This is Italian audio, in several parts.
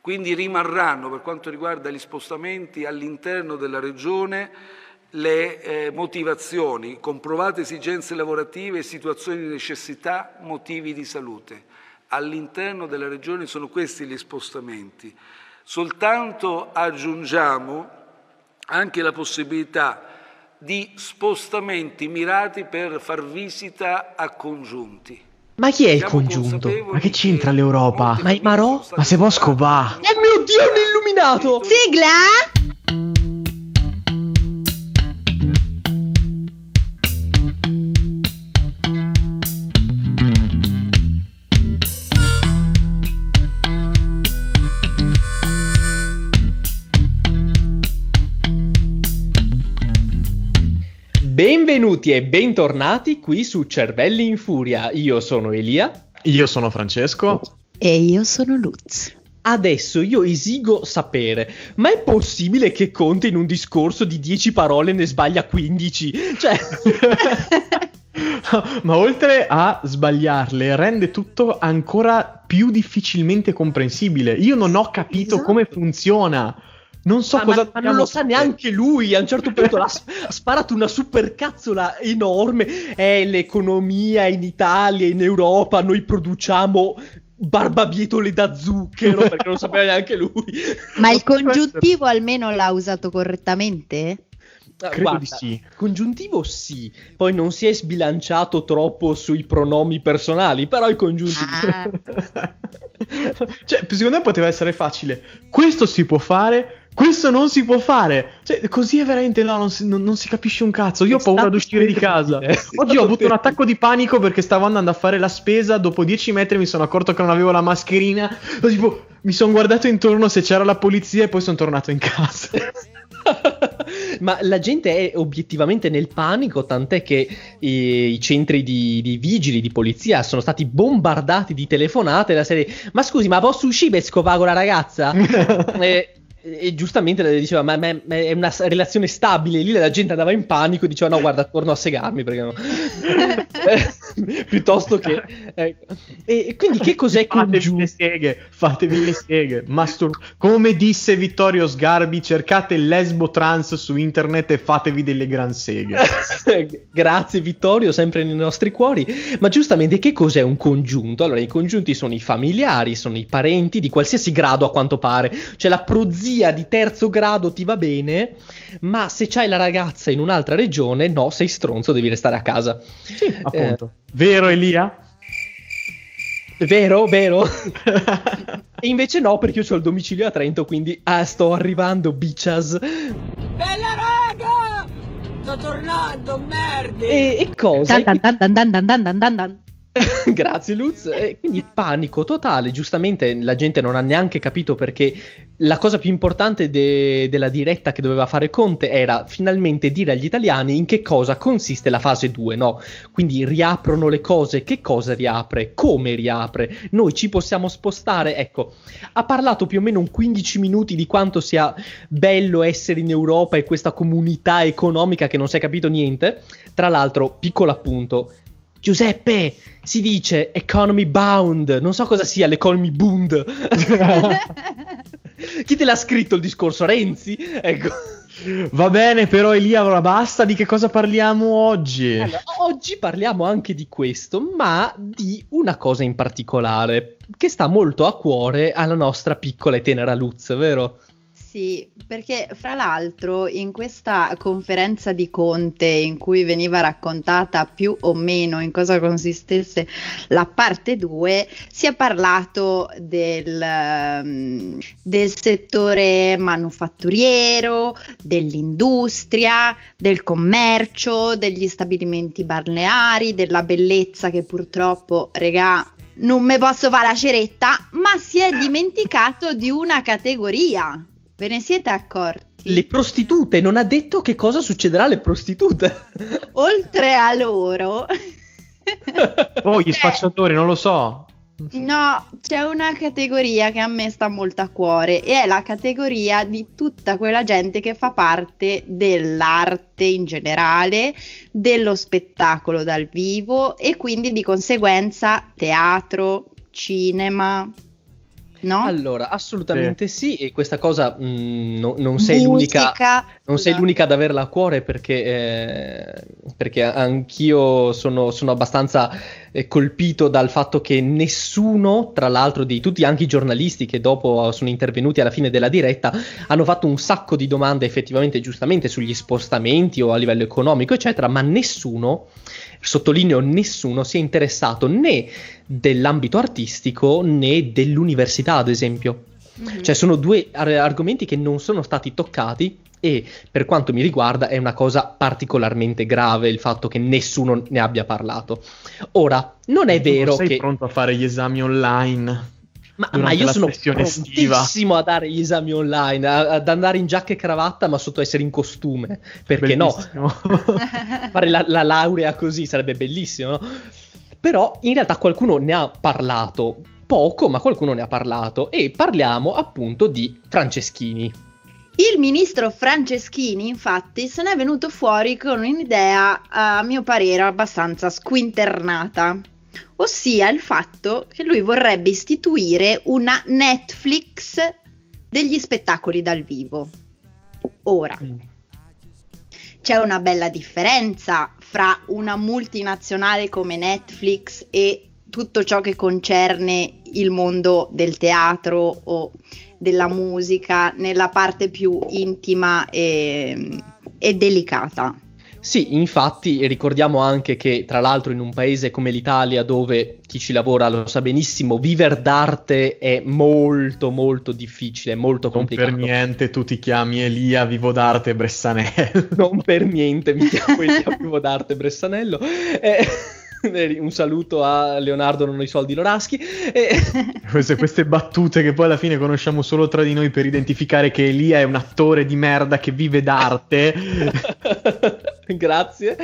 Quindi rimarranno per quanto riguarda gli spostamenti all'interno della regione le eh, motivazioni, comprovate esigenze lavorative, situazioni di necessità, motivi di salute. All'interno della regione sono questi gli spostamenti. Soltanto aggiungiamo anche la possibilità di spostamenti mirati per far visita a congiunti. Ma chi è il congiunto? Ma che c'entra l'Europa? Ma il Marò? Ma se Bosco va? Oh mio Dio, un illuminato! Sigla! Benvenuti e bentornati qui su Cervelli in Furia. Io sono Elia. Io sono Francesco. E io sono Luz. Adesso io esigo sapere, ma è possibile che Conte in un discorso di 10 parole ne sbaglia 15? Cioè... ma oltre a sbagliarle, rende tutto ancora più difficilmente comprensibile. Io non ho capito Esatto. come funziona. Non so Ma, cosa ma- ma non lo sa neanche lui. A un certo punto ha sparato una supercazzola enorme. È l'economia in Italia, in Europa. Noi produciamo barbabietole da zucchero perché non sapeva neanche lui. Ma il congiuntivo almeno l'ha usato correttamente? Ah, Credo di sì. Congiuntivo sì, poi non si è sbilanciato troppo sui pronomi personali, però il congiuntivo... Ah. cioè, secondo me poteva essere facile. Questo si può fare, questo non si può fare. Cioè, così è veramente no, non si, non- non si capisce un cazzo. Io ho paura di uscire di casa. È Oggi ho avuto un attacco di panico perché stavo andando a fare la spesa. Dopo 10 metri mi sono accorto che non avevo la mascherina. Tipo, mi sono guardato intorno se c'era la polizia e poi sono tornato in casa. Ma la gente è obiettivamente nel panico, tant'è che eh, i centri di, di vigili, di polizia sono stati bombardati di telefonate della serie Ma scusi, ma posso uscire per scopare con la ragazza? e, e giustamente le diceva, ma, ma- ma è una relazione stabile. Lì la gente andava in panico e diceva, no, guarda, torno a segarmi perché no. Eh, Piuttosto che... ecco. E, quindi che cos'è Fatevi le congiunto? seghe, fatevi le seghe. Mastur- Come disse Vittorio Sgarbi, cercate il lesbo trans su internet e fatevi delle gran seghe. Grazie Vittorio, sempre nei nostri cuori. Ma giustamente che cos'è un congiunto? Allora, i congiunti sono i familiari, sono i parenti di qualsiasi grado a quanto pare. Cioè la prozia zia di terzo grado ti va bene, ma se c'hai la ragazza in un'altra regione, no, sei stronzo, devi restare a casa. Sì, eh, appunto. Eh, vero Elia? Vero, vero. e invece no, perché io ho il domicilio a Trento, quindi ah, sto arrivando, bitches. Bella raga! Sto tornando, merda! E, e cosa? Dun dun dun dun dun dun dun dun. Grazie Luz. E quindi panico totale, giustamente la gente non ha neanche capito perché la cosa più importante de- della diretta che doveva fare Conte era finalmente dire agli italiani in che cosa consiste la fase 2, no? Quindi riaprono le cose, che cosa riapre, come riapre, noi ci possiamo spostare, ecco, ha parlato più o meno un 15 minuti di quanto sia bello essere in Europa e questa comunità economica che non si è capito niente. Tra l'altro, piccolo appunto, Giuseppe, si dice economy bound, non so cosa sia l'economy bound. Chi te l'ha scritto il discorso? Renzi? Ecco. Va bene, però Elia, allora basta di che cosa parliamo oggi? Allora, oggi parliamo anche di questo, ma di una cosa in particolare che sta molto a cuore alla nostra piccola e tenera Luz, vero? Sì, perché fra l'altro in questa conferenza di Conte in cui veniva raccontata più o meno in cosa consistesse la parte 2, si è parlato del, ehm, del settore manufatturiero, dell'industria, del commercio, degli stabilimenti balneari, della bellezza che purtroppo, regà, non me posso fare la ceretta, ma si è dimenticato di una categoria. Ve ne siete accorti? Le prostitute, non ha detto che cosa succederà alle prostitute. Oltre a loro, Oh, gli Eh. spacciatori, non lo so. no, c'è una categoria che a me sta molto a cuore e è la categoria di tutta quella gente che fa parte dell'arte in generale, dello spettacolo dal vivo e quindi di conseguenza teatro, cinema. No? Allora, assolutamente sì, e questa cosa mh, no- non sei l'unica, non sei l'unica ad averla a cuore perché, eh, perché anch'io sono, sono abbastanza eh, colpito dal fatto che nessuno, tra l'altro di tutti anche i giornalisti che dopo sono intervenuti alla fine della diretta, hanno fatto un sacco di domande effettivamente giustamente sugli spostamenti o a livello economico, eccetera, ma nessuno, sottolineo nessuno, si è interessato né dell'ambito artistico né dell'università, ad esempio. Mhm. Cioè, sono due ar- argomenti che non sono stati toccati. E per quanto mi riguarda è una cosa particolarmente grave il fatto che nessuno ne abbia parlato. Ora, non è Tu vero sei che. pronto a fare gli esami online? Ma, ma io sono estiva. prontissimo a dare gli esami online, a- ad andare in giacca e cravatta, ma sotto essere in costume. Perché no? Bellissimo. Fare la, la laurea così sarebbe bellissimo, no? Però in realtà qualcuno ne ha parlato, poco, ma qualcuno ne ha parlato. E parliamo appunto di Franceschini. Il ministro Franceschini, infatti, se n'è venuto fuori con un'idea, a mio parere, abbastanza squinternata, ossia il fatto che lui vorrebbe istituire una Netflix degli spettacoli dal vivo. Ora, c'è una bella differenza fra una multinazionale come Netflix e tutto ciò che concerne il mondo del teatro o della musica nella parte più intima e, e delicata. Sì, infatti ricordiamo anche che tra l'altro in un paese come l'Italia dove chi ci lavora lo sa benissimo, vivere d'arte è molto molto difficile, molto Non complicato. per niente tu ti chiami Elia Vivo d'Arte Bressanello. Non per niente mi chiamo Elia Vivo d'Arte Bressanello. Eh, un saluto a Leonardo Non ho i soldi Loraschi. Eh, queste, queste battute che poi alla fine conosciamo solo tra di noi per identificare che Elia è un attore di merda che vive d'arte. grazie,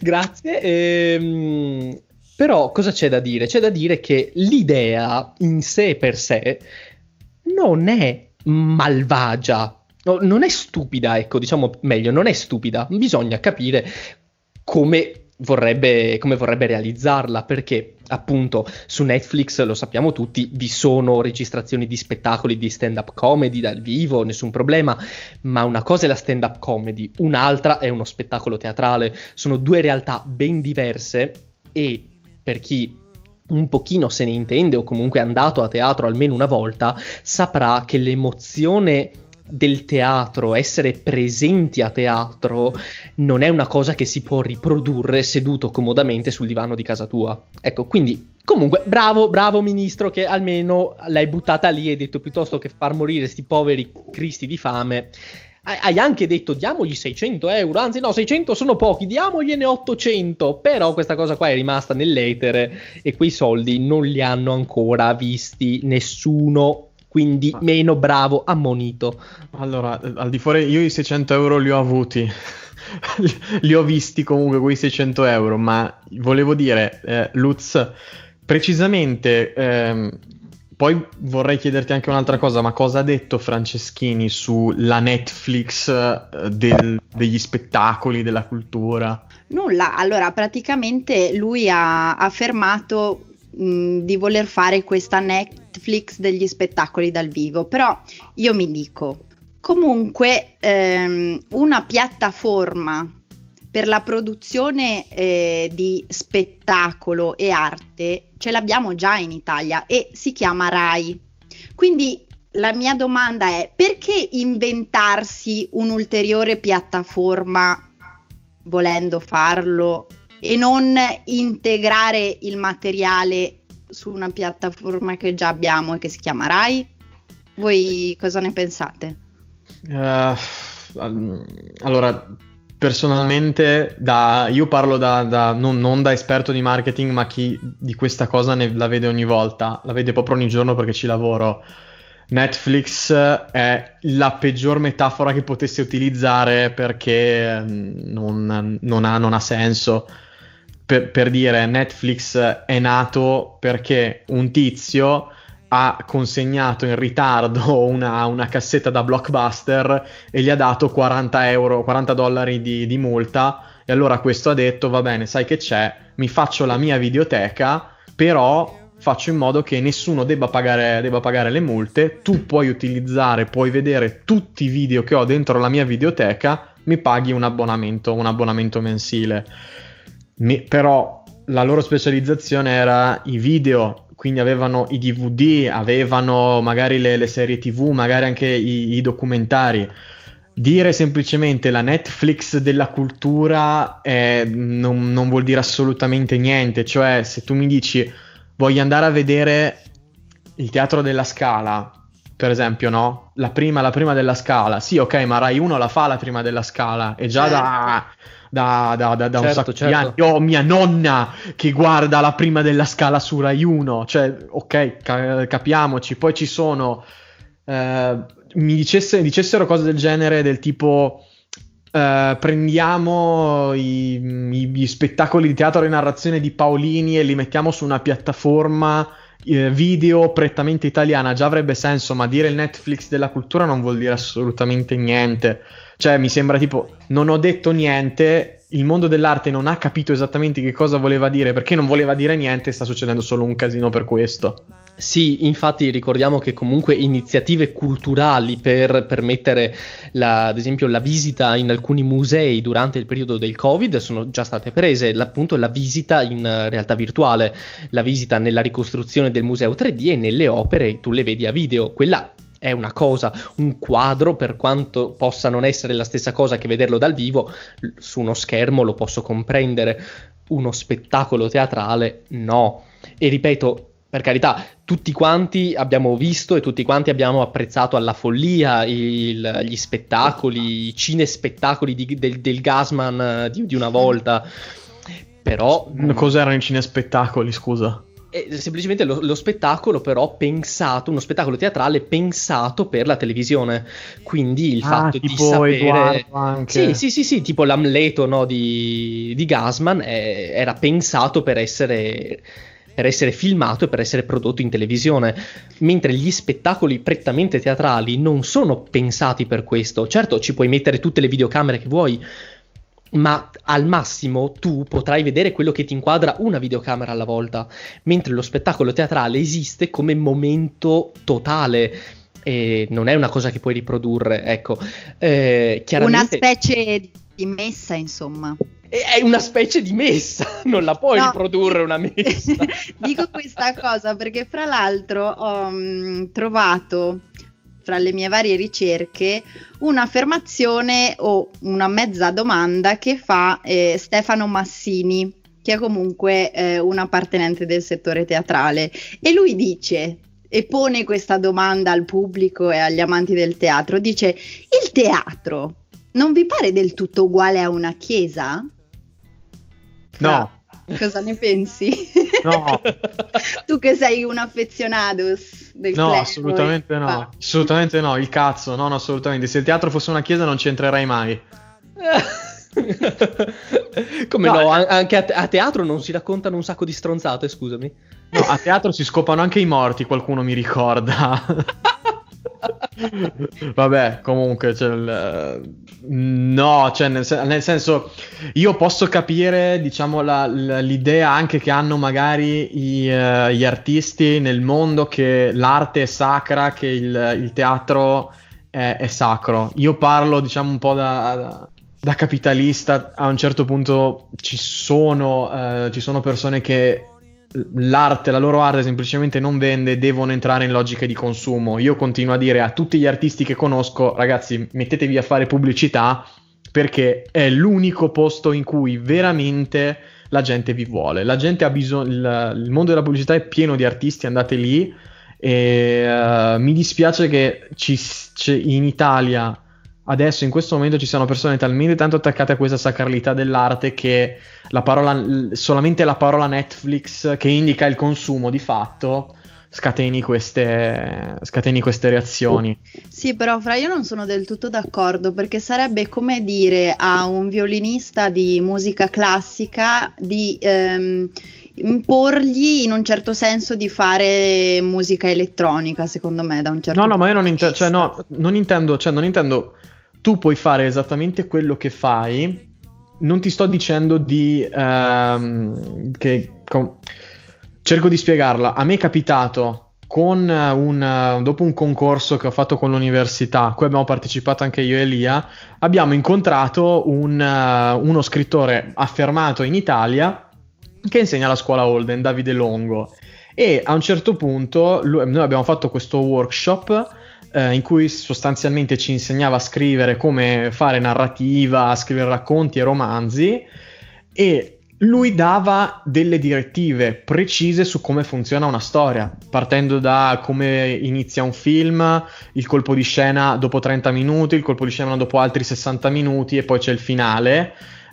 grazie. Ehm, però cosa c'è da dire? C'è da dire che l'idea in sé per sé non è malvagia. No, non è stupida, ecco, diciamo meglio, non è stupida. Bisogna capire come vorrebbe, come vorrebbe realizzarla, perché appunto su Netflix, lo sappiamo tutti, vi sono registrazioni di spettacoli di stand-up comedy dal vivo, nessun problema, ma una cosa è la stand-up comedy, un'altra è uno spettacolo teatrale, sono due realtà ben diverse e per chi un pochino se ne intende o comunque è andato a teatro almeno una volta, saprà che l'emozione del teatro, essere presenti a teatro, non è una cosa che si può riprodurre seduto comodamente sul divano di casa tua. Ecco, quindi comunque bravo, bravo ministro che almeno l'hai buttata lì e hai detto piuttosto che far morire sti poveri cristi di fame. Hai anche detto diamogli 600 euro, anzi no, 600 sono pochi, diamogliene 800, però questa cosa qua è rimasta nell'etere e quei soldi non li hanno ancora visti nessuno, quindi Ma- meno bravo, ammonito. Allora, eh, al di fuori, io i 600 euro li ho avuti, li, li ho visti comunque quei 600 euro, ma volevo dire, eh, Lutz, precisamente, ehm, poi vorrei chiederti anche un'altra cosa, ma cosa ha detto Franceschini sulla Netflix eh, del- degli spettacoli, della cultura? Nulla, allora praticamente lui ha affermato mh, di voler fare questa Netflix degli spettacoli dal vivo, però io mi dico, comunque ehm, una piattaforma per la produzione eh, di spettacolo e arte ce l'abbiamo già in Italia e si chiama RAI. Quindi la mia domanda è perché inventarsi un'ulteriore piattaforma volendo farlo e non integrare il materiale su una piattaforma che già abbiamo e che si chiama Rai? Voi cosa ne pensate? Al- allora, personalmente, da, io parlo da, da- non, non da esperto di marketing, ma chi di questa cosa ne- la vede ogni volta, la vede proprio ogni giorno perché ci lavoro. Netflix è la peggior metafora che potessi utilizzare perché mm, non, non ha, non ha senso. Per, per dire, Netflix è nato perché un tizio ha consegnato in ritardo una, una cassetta da blockbuster e gli ha dato 40 euro, 40 dollari di, di multa. E allora questo ha detto: Va bene, sai che c'è, mi faccio la mia videoteca, però faccio in modo che nessuno debba pagare, debba pagare, le multe, tu puoi utilizzare, puoi vedere tutti i video che ho dentro la mia videoteca, mi paghi un abbonamento, un abbonamento mensile. Mi, però la loro specializzazione era i video, quindi avevano i DVD, avevano magari le, le serie TV, magari anche i, i documentari dire semplicemente la Netflix della cultura eh, non, non, vuol dire assolutamente niente. Cioè, se tu mi dici voglio andare a vedere il teatro della Scala, per esempio, no? La prima, la prima della Scala. Sì, ok, ma Rai 1 la fa la prima della Scala. E già certo. da, da, da, da, da certo, un sacco certo. di anni. Io ho mia nonna che guarda la prima della Scala su Rai 1. Cioè, ok, ca- capiamoci. Poi ci sono... Eh, mi dicesse, dicessero cose del genere, del tipo Uh, prendiamo i, i, gli spettacoli di teatro e narrazione di Paolini e li mettiamo su una piattaforma eh, video prettamente italiana, già avrebbe senso, ma dire il Netflix della cultura non vuol dire assolutamente niente. Cioè, mi sembra tipo, non ho detto niente, il mondo dell'arte non ha capito esattamente che cosa voleva dire, perché non voleva dire niente, sta succedendo solo un casino per questo. Sì, infatti ricordiamo che comunque iniziative culturali per permettere la, ad esempio la visita in alcuni musei durante il periodo del Covid sono già state prese, appunto la visita in realtà virtuale, la visita nella ricostruzione del museo 3D e nelle opere tu le vedi a video, quella è una cosa, un quadro per quanto possa non essere la stessa cosa che vederlo dal vivo, su uno schermo lo posso comprendere, uno spettacolo teatrale no. E ripeto, per carità, tutti quanti abbiamo visto e tutti quanti abbiamo apprezzato alla follia il, gli spettacoli, i cinespettacoli di, del, del Gasman eh, di, di, una volta. Però. Cos'erano i cinespettacoli, scusa? È semplicemente lo, lo, spettacolo, però pensato, uno spettacolo teatrale pensato per la televisione. Quindi il ah, fatto di sapere. Sì, sì, sì, sì, tipo l'Amleto no, di, di Gasman è, era pensato per essere per essere filmato e per essere prodotto in televisione, mentre gli spettacoli prettamente teatrali non sono pensati per questo. Certo, ci puoi mettere tutte le videocamere che vuoi, ma al massimo tu potrai vedere quello che ti inquadra una videocamera alla volta, mentre lo spettacolo teatrale esiste come momento totale e non è una cosa che puoi riprodurre, ecco. Eh, chiaramente... Una specie di messa, insomma è una specie di messa, non la puoi no, riprodurre una messa. Dico questa cosa perché fra l'altro ho um, trovato fra le mie varie ricerche un'affermazione o una mezza domanda che fa eh, Stefano Massini, che è comunque eh, un appartenente del settore teatrale, e lui dice e pone questa domanda al pubblico e agli amanti del teatro, dice il teatro non vi pare del tutto uguale a una chiesa? No. Cosa ne pensi? No. tu che sei un affezionato del No, assolutamente no. Ah. Assolutamente no, il cazzo, no, no, assolutamente. Se il teatro fosse una chiesa non ci entrerei mai. Come no, no anche a, te- a, teatro non si raccontano un sacco di stronzate, scusami. No, a teatro si scopano anche i morti, qualcuno mi ricorda. Vabbè, comunque, cioè, no, cioè, nel, nel, senso, io posso capire, diciamo, la, la, l'idea anche che hanno magari i, uh, gli artisti nel mondo che l'arte è sacra, che il, il teatro è, è, sacro. Io parlo, diciamo, un po' da, da, capitalista. A un certo punto ci sono, uh, ci sono persone che l'arte, la loro arte semplicemente non vende, devono entrare in logiche di consumo. Io continuo a dire a tutti gli artisti che conosco, ragazzi, mettetevi a fare pubblicità perché è l'unico posto in cui veramente la gente vi vuole. La gente ha bisogno, il, il mondo della pubblicità è pieno di artisti, andate lì e uh, mi dispiace che ci, in Italia adesso in questo momento ci siano persone talmente tanto attaccate a questa sacralità dell'arte che la parola, solamente la parola Netflix che indica il consumo di fatto scateni queste, scateni queste reazioni. Sì, però Fra io non sono del tutto d'accordo perché sarebbe come dire a un violinista di musica classica di ehm, imporgli in un certo senso di fare musica elettronica, secondo me, da un certo No, no, ma io non, inter- cioè, no, non intendo, cioè, non intendo tu puoi fare esattamente quello che fai. Non ti sto dicendo di... Um, che, com- cerco di spiegarla. A me è capitato con un, dopo un concorso che ho fatto con l'università, a cui abbiamo partecipato anche io e Elia, abbiamo incontrato un, uno scrittore affermato in Italia che insegna alla scuola Holden, Davide Longo. E a un certo punto lui, noi abbiamo fatto questo workshop eh, in cui sostanzialmente ci insegnava a scrivere come fare narrativa, a scrivere racconti e romanzi e lui dava delle direttive precise su come funziona una storia, partendo da come inizia un film, il colpo di scena dopo 30 minuti, il colpo di scena dopo altri 60 minuti e poi c'è il finale.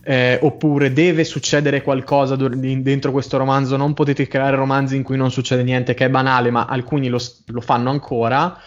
Eh, oppure deve succedere qualcosa dentro questo romanzo, non potete creare romanzi in cui non succede niente, che è banale, ma alcuni lo, lo fanno ancora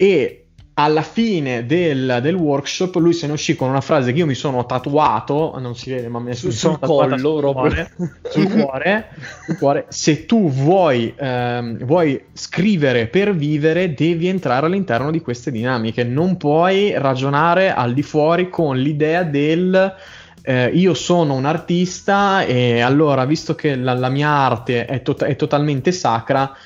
e alla fine del, del, workshop lui se ne uscì con una frase che io mi sono tatuato, non si vede ma sul, sono collo, sul cuore, sul, cuore, sul cuore, se tu vuoi, ehm, vuoi scrivere per vivere devi entrare all'interno di queste dinamiche, non puoi ragionare al di fuori con l'idea del... Eh, io sono un artista e allora visto che la, la mia arte è, to- è totalmente sacra,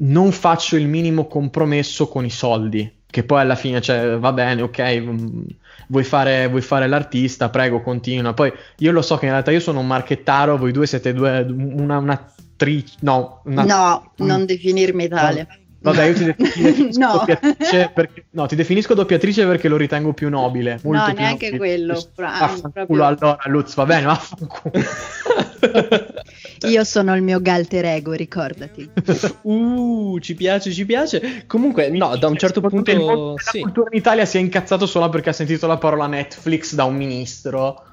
non faccio il minimo compromesso con i soldi. Che poi alla fine, cioè, va bene, ok, mm, vuoi fare, vuoi fare l'artista, prego, continua. Poi io lo so che in realtà io sono un marchettaro, voi due siete due, una, un'attrice, no. Una, no, un, non definirmi tale. No. Vabbè, io ti, definisco no. doppiatrice perché, no, ti definisco doppiatrice perché lo ritengo più nobile. Molto no, più neanche nobile. quello. Proprio... allora, Luz, va bene, vaffanculo. Io sono il mio galter ricordati. Uh, ci piace, ci piace. Comunque, no, da un certo punto... La sì. cultura in Italia si è incazzato solo perché ha sentito la parola Netflix da un ministro.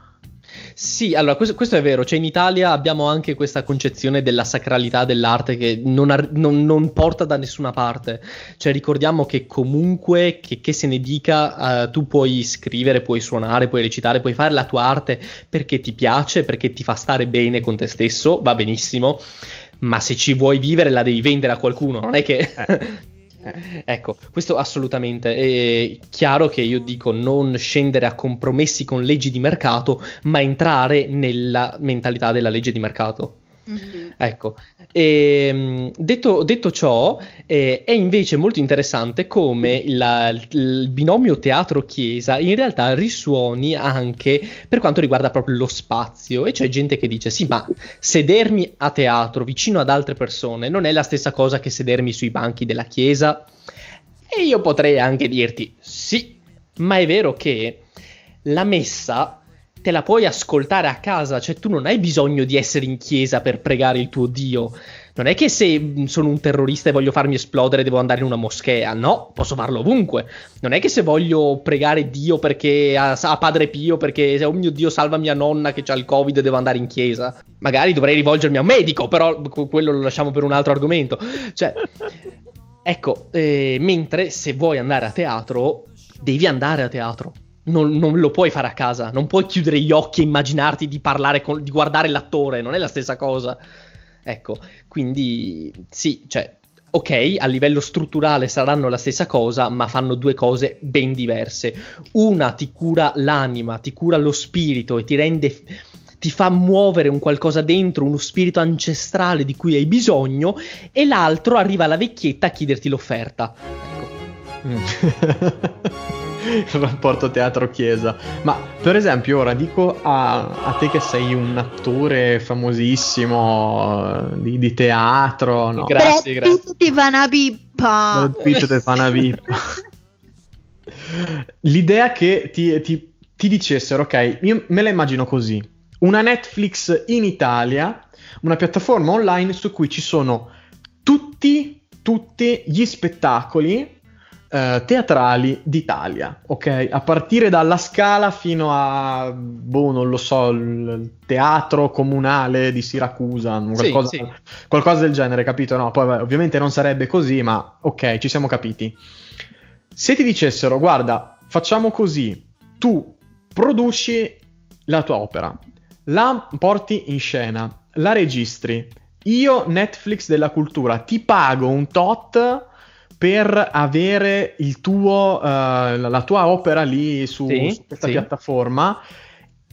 Sì, allora questo, questo, è vero, cioè in Italia abbiamo anche questa concezione della sacralità dell'arte che non, ar- non, non porta da nessuna parte, cioè ricordiamo che comunque che, che se ne dica uh, tu puoi scrivere, puoi suonare, puoi recitare, puoi fare la tua arte perché ti piace, perché ti fa stare bene con te stesso, va benissimo, ma se ci vuoi vivere la devi vendere a qualcuno, non è che... Ecco, questo assolutamente. È chiaro che io dico non scendere a compromessi con leggi di mercato, ma entrare nella mentalità della legge di mercato. Mm-hmm. Ecco, e, ehm, detto, detto, ciò, eh, è invece molto interessante come la, il binomio teatro-chiesa in realtà risuoni anche per quanto riguarda proprio lo spazio. E c'è gente che dice: sì, ma sedermi a teatro vicino ad altre persone non è la stessa cosa che sedermi sui banchi della chiesa. E io potrei anche dirti: sì, ma è vero che la messa te la puoi ascoltare a casa, cioè tu non hai bisogno di essere in chiesa per pregare il tuo Dio. Non è che se mm, sono un terrorista e voglio farmi esplodere devo andare in una moschea, no, posso farlo ovunque. Non è che se voglio pregare Dio perché a, a Padre Pio, perché oh mio Dio salva mia nonna che ha il Covid devo andare in chiesa. Magari dovrei rivolgermi a un medico, però quello lo lasciamo per un altro argomento. Cioè, ecco, eh, mentre se vuoi andare a teatro, devi andare a teatro non, non, lo puoi fare a casa, non puoi chiudere gli occhi e immaginarti di parlare con, di guardare l'attore, non è la stessa cosa. Ecco, quindi sì, cioè, ok, a livello strutturale saranno la stessa cosa, ma fanno due cose ben diverse. Una ti cura l'anima, ti cura lo spirito e ti rende ti fa muovere un qualcosa dentro, uno spirito ancestrale di cui hai bisogno, e l'altro arriva la vecchietta a chiederti l'offerta. Ecco. il rapporto teatro-chiesa. Ma per esempio, ora dico a, a te che sei un attore famosissimo eh, di, di teatro. No? Grazie, grazie. Ti fa una pippa. ti fa una pippa. L'idea che ti, ti, ti dicessero, ok, io me la immagino così. Una Netflix in Italia, una piattaforma online su cui ci sono tutti, tutti gli spettacoli eh, teatrali d'Italia, ok? A partire dalla Scala fino a, boh, non lo so, il teatro comunale di Siracusa, qualcosa, sì, sì. qualcosa del genere, capito? No, poi beh, ovviamente non sarebbe così, ma ok, ci siamo capiti. Se ti dicessero, guarda, facciamo così, tu produci la tua opera, la porti in scena, la registri, io Netflix della cultura ti pago un tot per avere il tuo, uh, la tua opera lì su, sì, su questa sì. piattaforma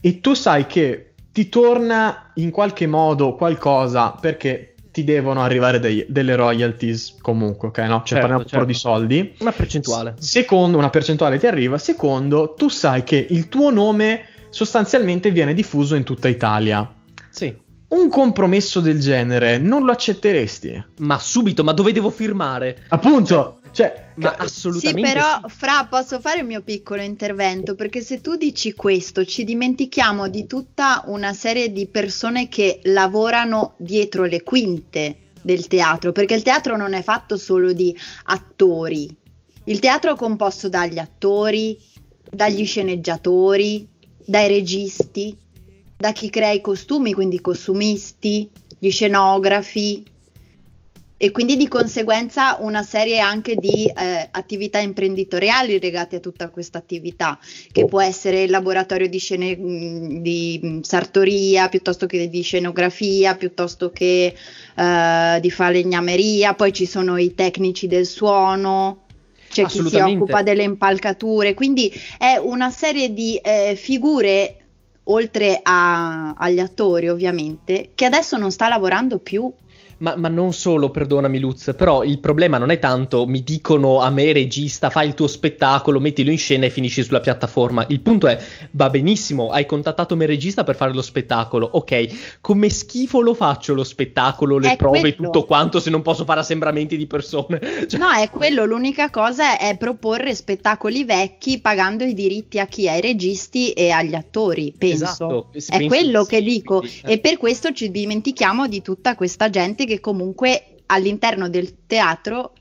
e tu sai che ti torna in qualche modo qualcosa perché ti devono arrivare dei, delle royalties comunque, ok? No? Cioè Certo, parliamo certo. di soldi. Una percentuale. Secondo, una percentuale ti arriva. Secondo, tu sai che il tuo nome sostanzialmente viene diffuso in tutta Italia. Sì. Un compromesso del genere non lo accetteresti? Ma subito, ma dove devo firmare? Appunto, cioè, Ma ca- Sì, assolutamente. però, Fra, posso fare il mio piccolo intervento? Perché se tu dici questo, ci dimentichiamo di tutta una serie di persone che lavorano dietro le quinte del teatro, perché il teatro non è fatto solo di attori. Il teatro è composto dagli attori, dagli sceneggiatori, dai registi, da chi crea i costumi, quindi i costumisti, gli scenografi, e quindi di conseguenza una serie anche di eh, attività imprenditoriali legate a tutta questa attività, che può essere il laboratorio di, scene, mh, di mh, sartoria, piuttosto che di scenografia, piuttosto che eh, di falegnameria, poi ci sono i tecnici del suono. C'è chi si occupa delle impalcature, quindi è una serie di eh, figure, oltre a- agli attori ovviamente, che adesso non sta lavorando più. Ma, ma non solo, perdonami Luz, però il problema non è tanto mi dicono a me regista fai il tuo spettacolo, mettilo in scena e finisci sulla piattaforma. Il punto è va benissimo, hai contattato me regista per fare lo spettacolo. Ok, come schifo lo faccio lo spettacolo, le È prove quello. tutto quanto se non posso fare assembramenti di persone? Cioè, No, è quello, l'unica cosa è proporre spettacoli vecchi pagando i diritti a chi? Ai registi e agli attori, penso. Esatto, È quello che sì, dico quindi, eh. e per questo ci dimentichiamo di tutta questa gente che comunque all'interno del teatro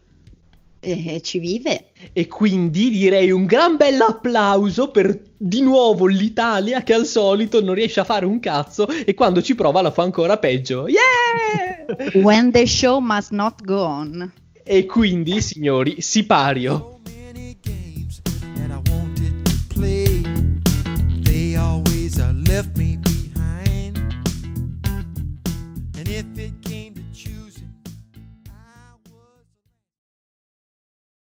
eh, ci vive. E quindi direi un gran bel applauso per di nuovo l'Italia che al solito non riesce a fare un cazzo e quando ci prova la fa ancora peggio. Yeah! When the show must not go on. E quindi, signori, sipario. So many